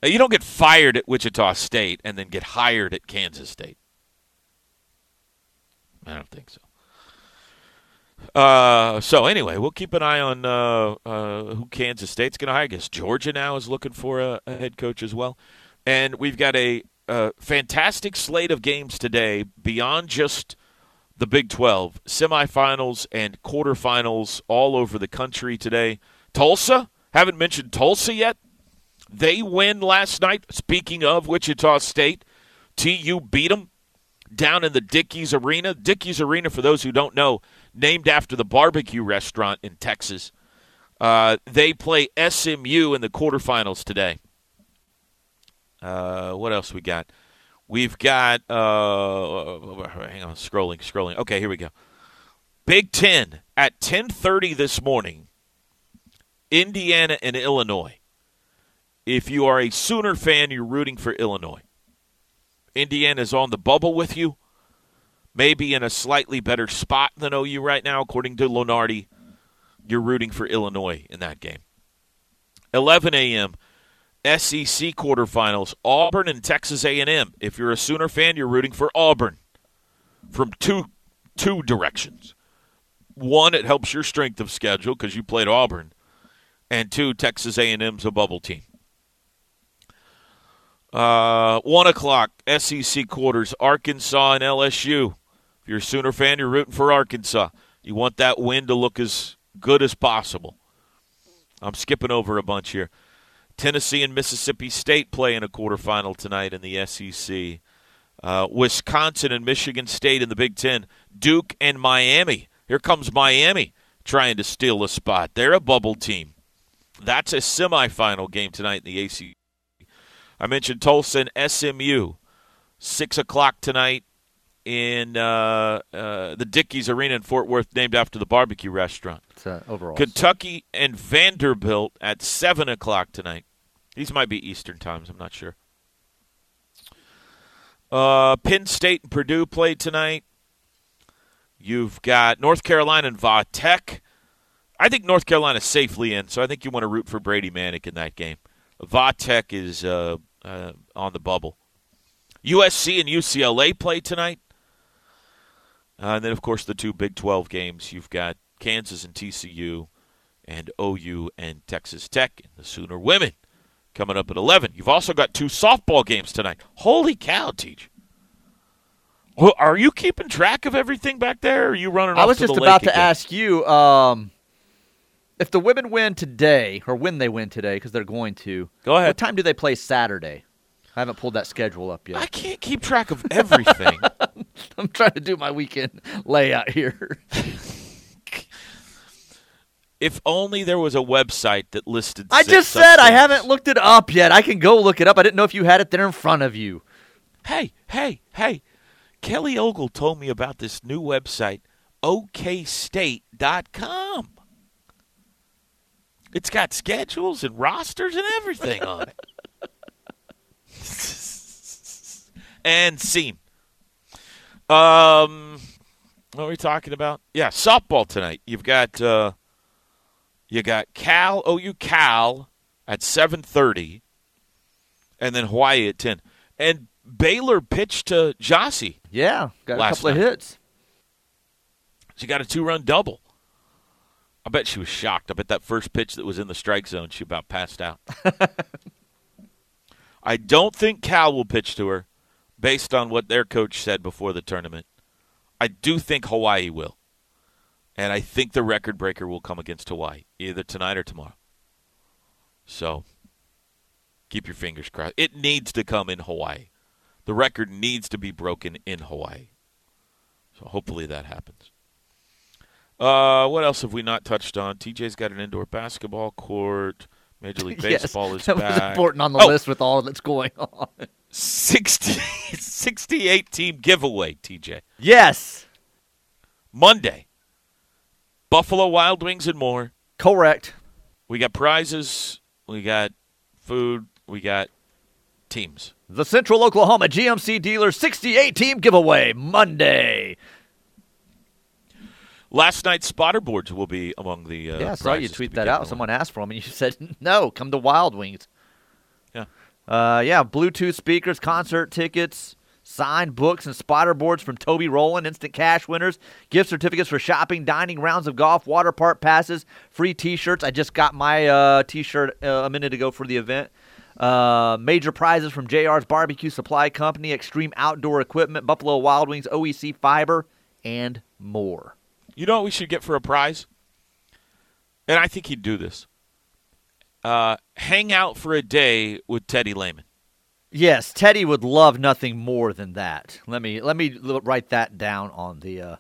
Uh, You don't get fired at Wichita State and then get hired at Kansas State. I don't think so. Uh, so anyway, we'll keep an eye on uh, uh, who Kansas State's going to hire. I guess Georgia now is looking for a, a head coach as well, and we've got a, uh fantastic slate of games today beyond just the Big 12 semifinals and quarterfinals all over the country today. Tulsa, haven't mentioned Tulsa yet. They win last night. Speaking of Wichita State, TU beat them down in the Dickies Arena. Dickies Arena, for those who don't know, named after the barbecue restaurant in Texas. Uh, they play SMU in the quarterfinals today. Uh, what else we got? We've got. Uh, hang on, scrolling, scrolling. Okay, here we go. Big Ten at ten thirty this morning. Indiana and Illinois. If you are a Sooner fan, you're rooting for Illinois. Indiana's on the bubble with you, maybe in a slightly better spot than OU right now, according to Lunardi. You're rooting for Illinois in that game. 11 a.m. SEC quarterfinals, Auburn and Texas A&M. If you're a Sooner fan, you're rooting for Auburn from two two directions. One, it helps your strength of schedule because you played Auburn, and two, Texas A&M's a bubble team. Uh, one o'clock, SEC quarters, Arkansas and LSU. If you're a Sooner fan, you're rooting for Arkansas. You want that win to look as good as possible. I'm skipping over a bunch here. Tennessee and Mississippi State play in a quarterfinal tonight in the SEC. Uh, Wisconsin and Michigan State in the Big Ten. Duke and Miami. Here comes Miami trying to steal a spot. They're a bubble team. That's a semifinal game tonight in the ACC. I mentioned Tulsa and SMU. Six o'clock tonight in uh, uh, the Dickies Arena in Fort Worth, named after the barbecue restaurant. Uh, overall. Kentucky and Vanderbilt at seven o'clock tonight. These might be Eastern times. I'm not sure. Uh, Penn State and Purdue play tonight. You've got North Carolina and Va Tech. I think North Carolina's safely in, so I think you want to root for Brady Manek in that game. Va Tech is uh, uh, on the bubble. USC and UCLA play tonight. Uh, and then, of course, the two Big 12 games. You've got Kansas and TCU and OU and Texas Tech and the Sooner women coming up at 11. You've also got two softball games tonight. Holy cow, Teach. Well, are you keeping track of everything back there? Are you running I was just about to ask you um, if the women win today, or when they win today, because they're going to. Go ahead. What time do they play Saturday? I haven't pulled that schedule up yet. I can't keep track of everything. I'm trying to do my weekend layout here. If only there was a website that listed. I just said I haven't looked it up yet. I can go look it up. I didn't know if you had it there in front of you. Hey, hey, hey! Kelly Ogle told me about this new website, OKState.com. It's got schedules and rosters and everything on it. and scene. Um, what are we talking about? Yeah, softball tonight. You've got uh, you got Cal OU Cal at seven thirty, and then Hawaii at ten. And Baylor pitched to Jossie. Yeah, got a couple of night. hits. She got a two run double. I bet she was shocked. I bet that first pitch that was in the strike zone, she about passed out. I don't think Cal will pitch to her based on what their coach said before the tournament. I do think Hawaii will. And I think the record breaker will come against Hawaii, either tonight or tomorrow. So keep your fingers crossed. It needs to come in Hawaii. The record needs to be broken in Hawaii. So hopefully that happens. Uh, what else have we not touched on? TJ's got an indoor basketball court. Major League Yes, Baseball is that was important on the Oh, list with all that's going on. 60, 68 team giveaway, TJ. Yes. Monday. Buffalo Wild Wings and more. Correct. We got prizes. We got food. We got teams. The Central Oklahoma GMC Dealer 68 team giveaway Monday. Last night's spotter boards will be among the uh, yeah, I saw you tweet that out. away. Someone asked for them, and you said no. Come to Wild Wings. Yeah. Uh, yeah, Bluetooth speakers, concert tickets, signed books, and spotter boards from Toby Rowland. Instant cash winners, gift certificates for shopping, dining, rounds of golf, water park passes, free T-shirts. I just got my uh, T-shirt uh, a minute ago for the event. Uh, major prizes from JR's Barbecue Supply Company, Extreme Outdoor Equipment, Buffalo Wild Wings, OEC Fiber, and more. You know what we should get for a prize? And I think he'd do this. Uh, hang out for a day with Teddy Lehman. Yes, Teddy would love nothing more than that. Let me let me write that down on the uh,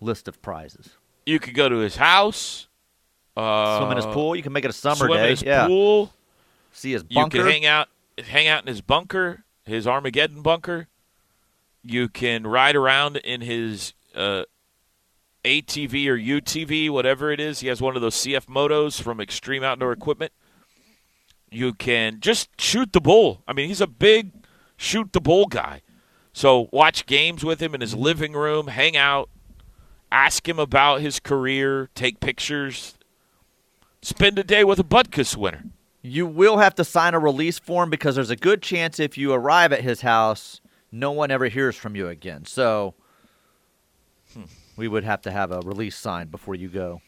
list of prizes. You could go to his house. Uh, swim in his pool. You can make it a summer swim day. in his yeah. pool. See his You can hang out, hang out in his bunker, his Armageddon bunker. You can ride around in his uh, ATV or UTV, whatever it is. He has one of those CF motos from Extreme Outdoor Equipment. You can just shoot the bull. I mean, he's a big shoot the bull guy. So watch games with him in his living room, hang out, ask him about his career, take pictures, spend a day with a Butkus winner. You will have to sign a release form because there's a good chance if you arrive at his house, no one ever hears from you again. So. We would have to have a release signed before you go.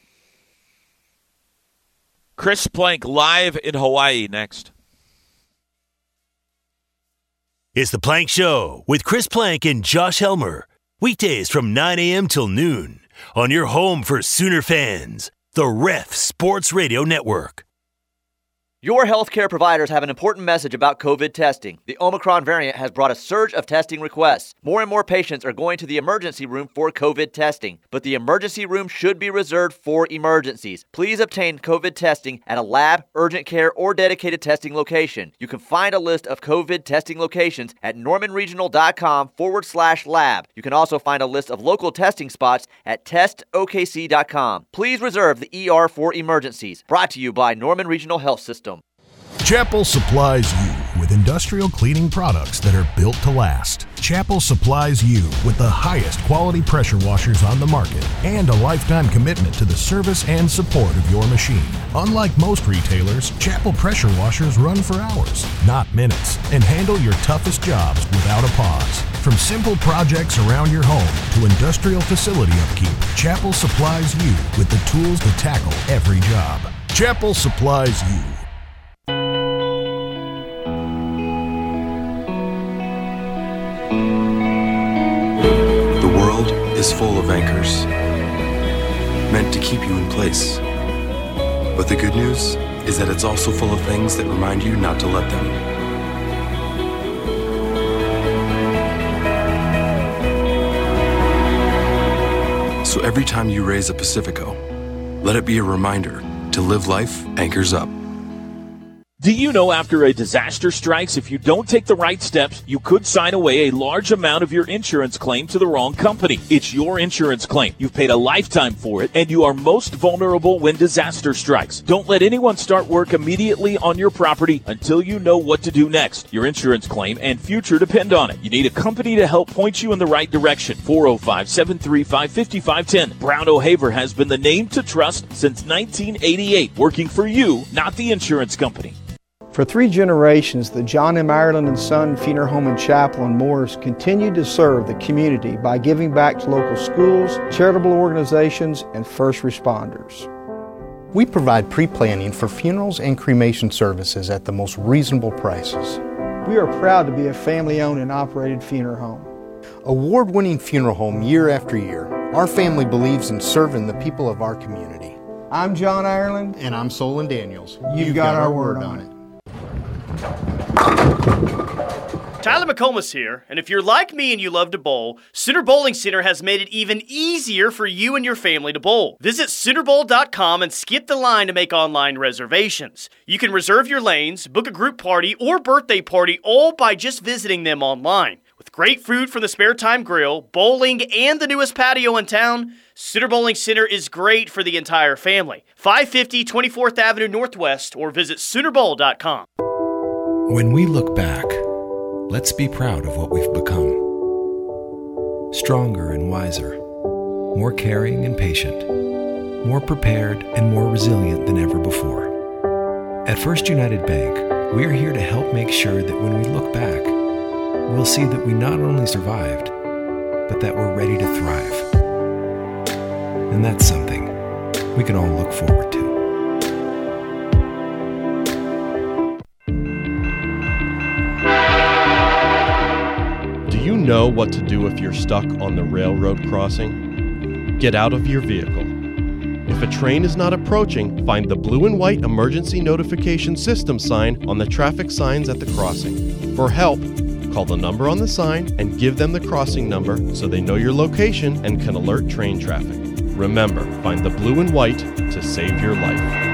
Chris Plank live in Hawaii next. It's the Plank Show with Chris Plank and Josh Helmer. Weekdays from 9 a.m. till noon on your home for Sooner fans, the Ref Sports Radio Network. Your healthcare providers have an important message about COVID testing. The Omicron variant has brought a surge of testing requests. More and more patients are going to the emergency room for COVID testing, but the emergency room should be reserved for emergencies. Please obtain COVID testing at a lab, urgent care, or dedicated testing location. You can find a list of COVID testing locations at normanregional.com forward slash lab. You can also find a list of local testing spots at testokc.com. Please reserve the ER for emergencies. Brought to you by Norman Regional Health System. Chapel supplies you with industrial cleaning products that are built to last. Chapel supplies you with the highest quality pressure washers on the market and a lifetime commitment to the service and support of your machine. Unlike most retailers, Chapel pressure washers run for hours, not minutes, and handle your toughest jobs without a pause. From simple projects around your home to industrial facility upkeep, Chapel supplies you with the tools to tackle every job. Chapel supplies you. The world is full of anchors, meant to keep you in place. But the good news is that it's also full of things that remind you not to let them. So every time you raise a Pacifico, let it be a reminder to live life anchors up. Do you know after a disaster strikes, if you don't take the right steps, you could sign away a large amount of your insurance claim to the wrong company? It's your insurance claim. You've paid a lifetime for it, and you are most vulnerable when disaster strikes. Don't let anyone start work immediately on your property until you know what to do next. Your insurance claim and future depend on it. You need a company to help point you in the right direction. 405 735 5510. Brown O'Haver has been the name to trust since 1988, working for you, not the insurance company. For three generations, the John M. Ireland and Son Funeral Home and Chapel in Morris continued to serve the community by giving back to local schools, charitable organizations, and first responders. We provide pre planning for funerals and cremation services at the most reasonable prices. We are proud to be a family owned and operated funeral home. Award winning funeral home year after year, our family believes in serving the people of our community. I'm John Ireland. And I'm Solon Daniels. You've, You've got, got, our word on it. Tyler McComas here, and if you're like me and you love to bowl, Sooner Bowling Center has made it even easier for you and your family to bowl. Visit SoonerBowl.com and skip the line to make online reservations. You can reserve your lanes, book a group party or birthday party all by just visiting them online. With great food from the Spare Time Grill, bowling, and the newest patio in town, Sooner Bowling Center is great for the entire family. 550 24th Avenue Northwest or visit SoonerBowl.com. When we look back, let's be proud of what we've become. Stronger and wiser, more caring and patient, more prepared and more resilient than ever before. At First United Bank, we're here to help make sure that when we look back, we'll see that we not only survived, but that we're ready to thrive. And that's something we can all look forward to. Know what to do if you're stuck on the railroad crossing? Get out of your vehicle. If a train is not approaching, find the blue and white emergency notification system sign on the traffic signs at the crossing. For help, call the number on the sign and give them the crossing number so they know your location and can alert train traffic. Remember, find the blue and white to save your life.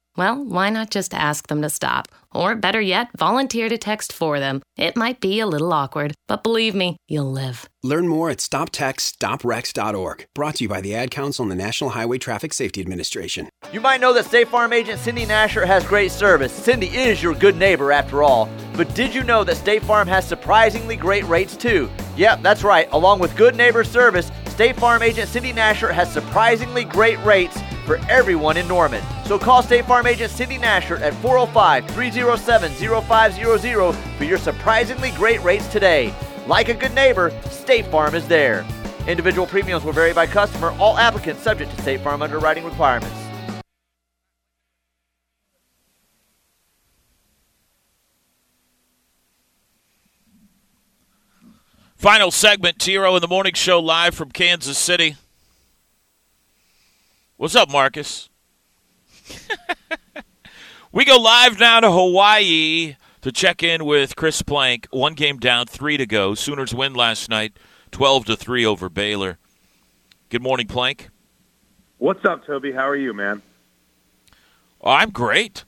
Well, why not just ask them to stop? Or better yet, volunteer to text for them. It might be a little awkward, but believe me, you'll live. Learn more at stoptextsstopwrecks.org. Brought to you by the Ad Council and the National Highway Traffic Safety Administration. You might know that State Farm agent Cindy Nasher has great service. Cindy is your good neighbor after all. But did you know that State Farm has surprisingly great rates too? Yep, that's right. Along with good neighbor service, State Farm agent Cindy Nasher has surprisingly great rates for everyone in Norman. So call State Farm agent Cindy Nasher at 405 307 0500 for your surprisingly great rates today. Like a good neighbor, State Farm is there. Individual premiums will vary by customer, all applicants subject to State Farm underwriting requirements. Final segment, T Row in the Morning Show live from Kansas City. What's up, Marcus? we go live now to Hawaii to check in with Chris Plank. One game down, three to go. Sooners win last night, twelve to three over Baylor. Good morning, Plank. What's up, Toby? How are you, man? Oh, I'm great.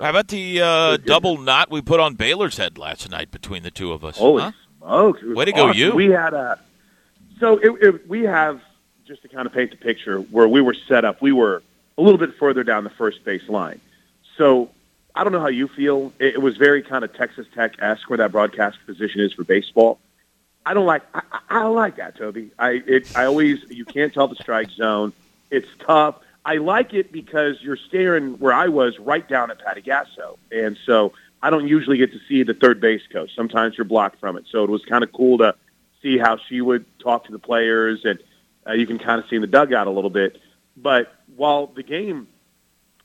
How about the uh, double knot we put on Baylor's head last night between the two of us? Holy huh? smokes! Way to go, awesome. you! We had a so it, it, we have just to kind of paint the picture, where we were set up, we were a little bit further down the first base line. So I don't know how you feel. It, was very kind of Texas Tech esque where that broadcast position is for baseball. I don't like. I, I don't like that, Toby. I it, I always you can't tell the strike zone. It's tough. I like it because you're staring where I was, right down at Patty Gasso, and so I don't usually get to see the third base coach. Sometimes you're blocked from it, so it was kind of cool to see how she would talk to the players and uh, you can kind of see in the dugout a little bit. But while the game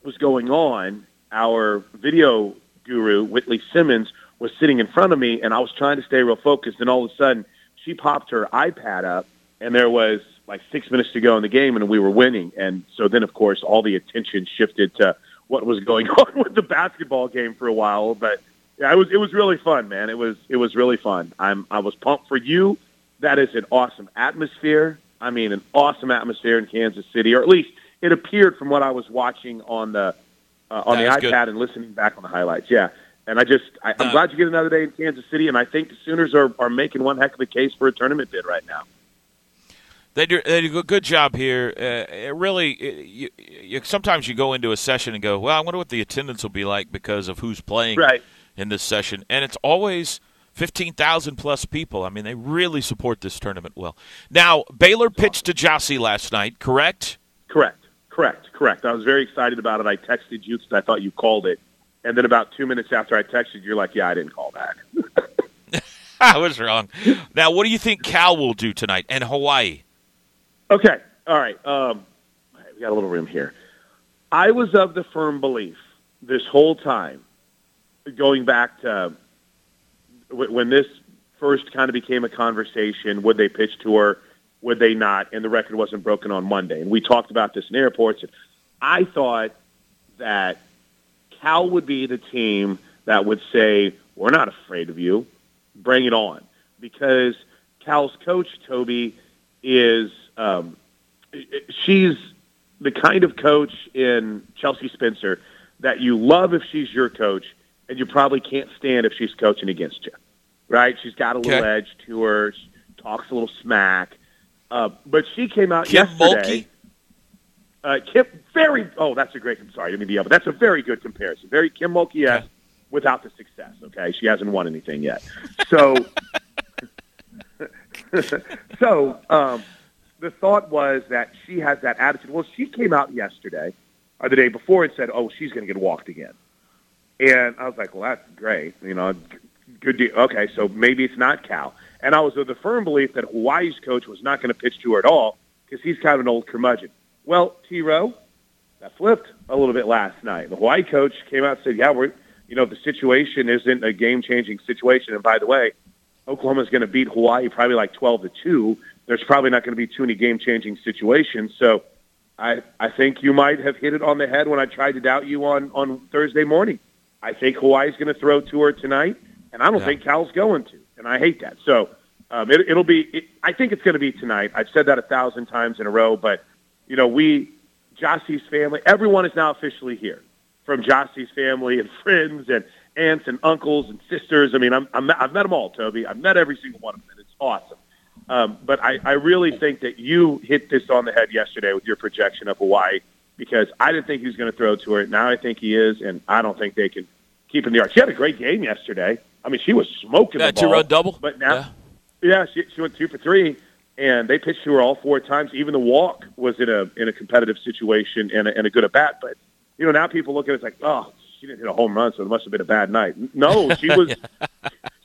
was going on, our video guru, Whitley Simmons, was sitting in front of me, and I was trying to stay real focused. And all of a sudden, she popped her iPad up, and there was like six minutes to go in the game, and we were winning. And so then, of course, all the attention shifted to what was going on with the basketball game for a while. But yeah, it was it was really fun, man. It was it was really fun. I'm I was pumped for you. That is an awesome atmosphere. I mean, an awesome atmosphere in Kansas City, or at least it appeared from what I was watching on the uh, on That the iPad good. and listening back on the highlights. Yeah, and I just I, I'm Uh, glad you get another day in Kansas City, and I think the Sooners are are making one heck of a case for a tournament bid right now. They do, they do a good job here. Uh, it really, it, you, you, sometimes you go into a session and go, "Well, I wonder what the attendance will be like because of who's playing Right. in this session," and it's always fifteen thousand plus people. I mean, they really support this tournament well. Now, Baylor pitched to Jossie last night, correct? Correct, correct, correct. I was very excited about it. I texted you because I thought you called it, and then about two minutes after I texted, you're like, "Yeah, I didn't call that." I was wrong. Now, what do you think Cal will do tonight and Hawaii? Okay. All right. Um, we got a little room here. I was of the firm belief this whole time, going back to when this first kind of became a conversation. Would they pitch to her? Would they not? And the record wasn't broken on Monday. And we talked about this in airports. I thought that Cal would be the team that would say, "We're not afraid of you. Bring it on," because Cal's coach Toby is um, she's the kind of coach in Chelsea Spencer that you love if she's your coach, and you probably can't stand if she's coaching against you. Right? She's got a little Okay. edge to her. She talks a little smack. Uh, but she came out Kim yesterday. Uh, Kim, very. Oh, that's a great. I'm sorry, I didn't mean the other. That's a very good comparison. Very Kim Mulkey esque without the success. Okay, she hasn't won anything yet. So, so um, the thought was that she has that attitude. Well, she came out yesterday or the day before and said, "Oh, she's going to get walked again." And I was like, "Well, that's great. You know, good deal. Okay, so maybe it's not Cal." And I was of the firm belief that Hawaii's coach was not going to pitch to her at all because he's kind of an old curmudgeon. Well, T. Rowe, that flipped a little bit last night. The Hawaii coach came out and said, "Yeah, we're, you know, the situation isn't a game-changing situation. And by the way, Oklahoma's going to beat Hawaii probably like 12 to 2. There's probably not going to be too many game-changing situations. So I, I think you might have hit it on the head when I tried to doubt you on, on Thursday morning. I think Hawaii's going to throw to her tonight, and I don't Yeah. think Cal's going to, and I hate that. So um, it, it'll be. It, I think it's going to be tonight. I've said that a thousand times in a row, but you know, we, Jossie's family, everyone is now officially here, from Jossie's family and friends and aunts and uncles and sisters. I mean, I'm, I'm, I've met them all, Toby. I've met every single one of them. and It's awesome. Um, but I, I really think that you hit this on the head yesterday with your projection of Hawaii because I didn't think he was going to throw to her. Now I think he is, and I don't think they can keep in the yard. She had a great game yesterday. I mean, she was smoking That the ball. two-run double? But now, yeah, she, she went two for three, and they pitched to her all four times. Even the walk was in a in a competitive situation and a, and a good at bat. But you know, now people look at it like, oh, she didn't hit a home run, so it must have been a bad night. No, she was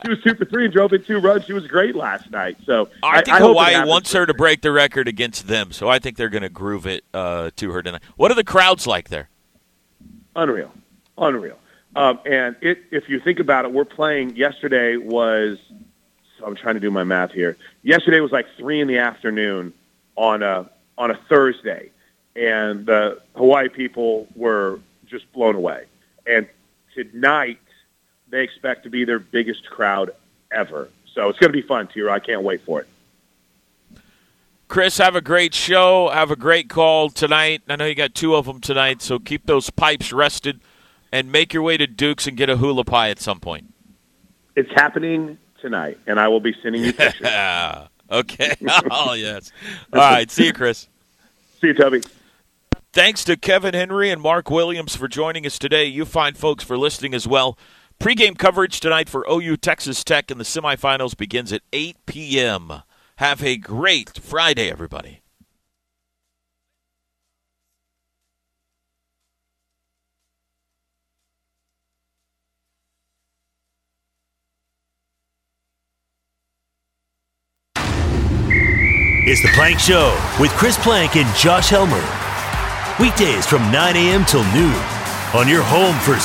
she was two for three and drove in two runs. She was great last night. So I think I hope it Hawaii wants her to break the record against them, so I think they're going to groove it uh, to her tonight. What are the crowds like there? Unreal, unreal. Um, and it, if you think about it, we're playing. Yesterday was. So I'm trying to do my math here. Yesterday was like three in the afternoon on a on a Thursday, and the Hawaii people were just blown away. And tonight they expect to be their biggest crowd ever. So it's going to be fun, T Row. I can't wait for it. Chris, have a great show. Have a great call tonight. I know you got two of them tonight, so keep those pipes rested and make your way to Duke's and get a hula pie at some point. It's happening tonight, and I will be sending you pictures. Yeah. Okay. oh, yes. All right. See you, Chris. See you, Toby. Thanks to Kevin Henry and Mark Williams for joining us today. You fine folks for listening as well. Pre-game coverage tonight for OU Texas Tech in the semifinals begins at 8 p.m. Have a great Friday, everybody. It's the Plank Show with Chris Plank and Josh Helmer. Weekdays from 9 a.m. till noon on your home for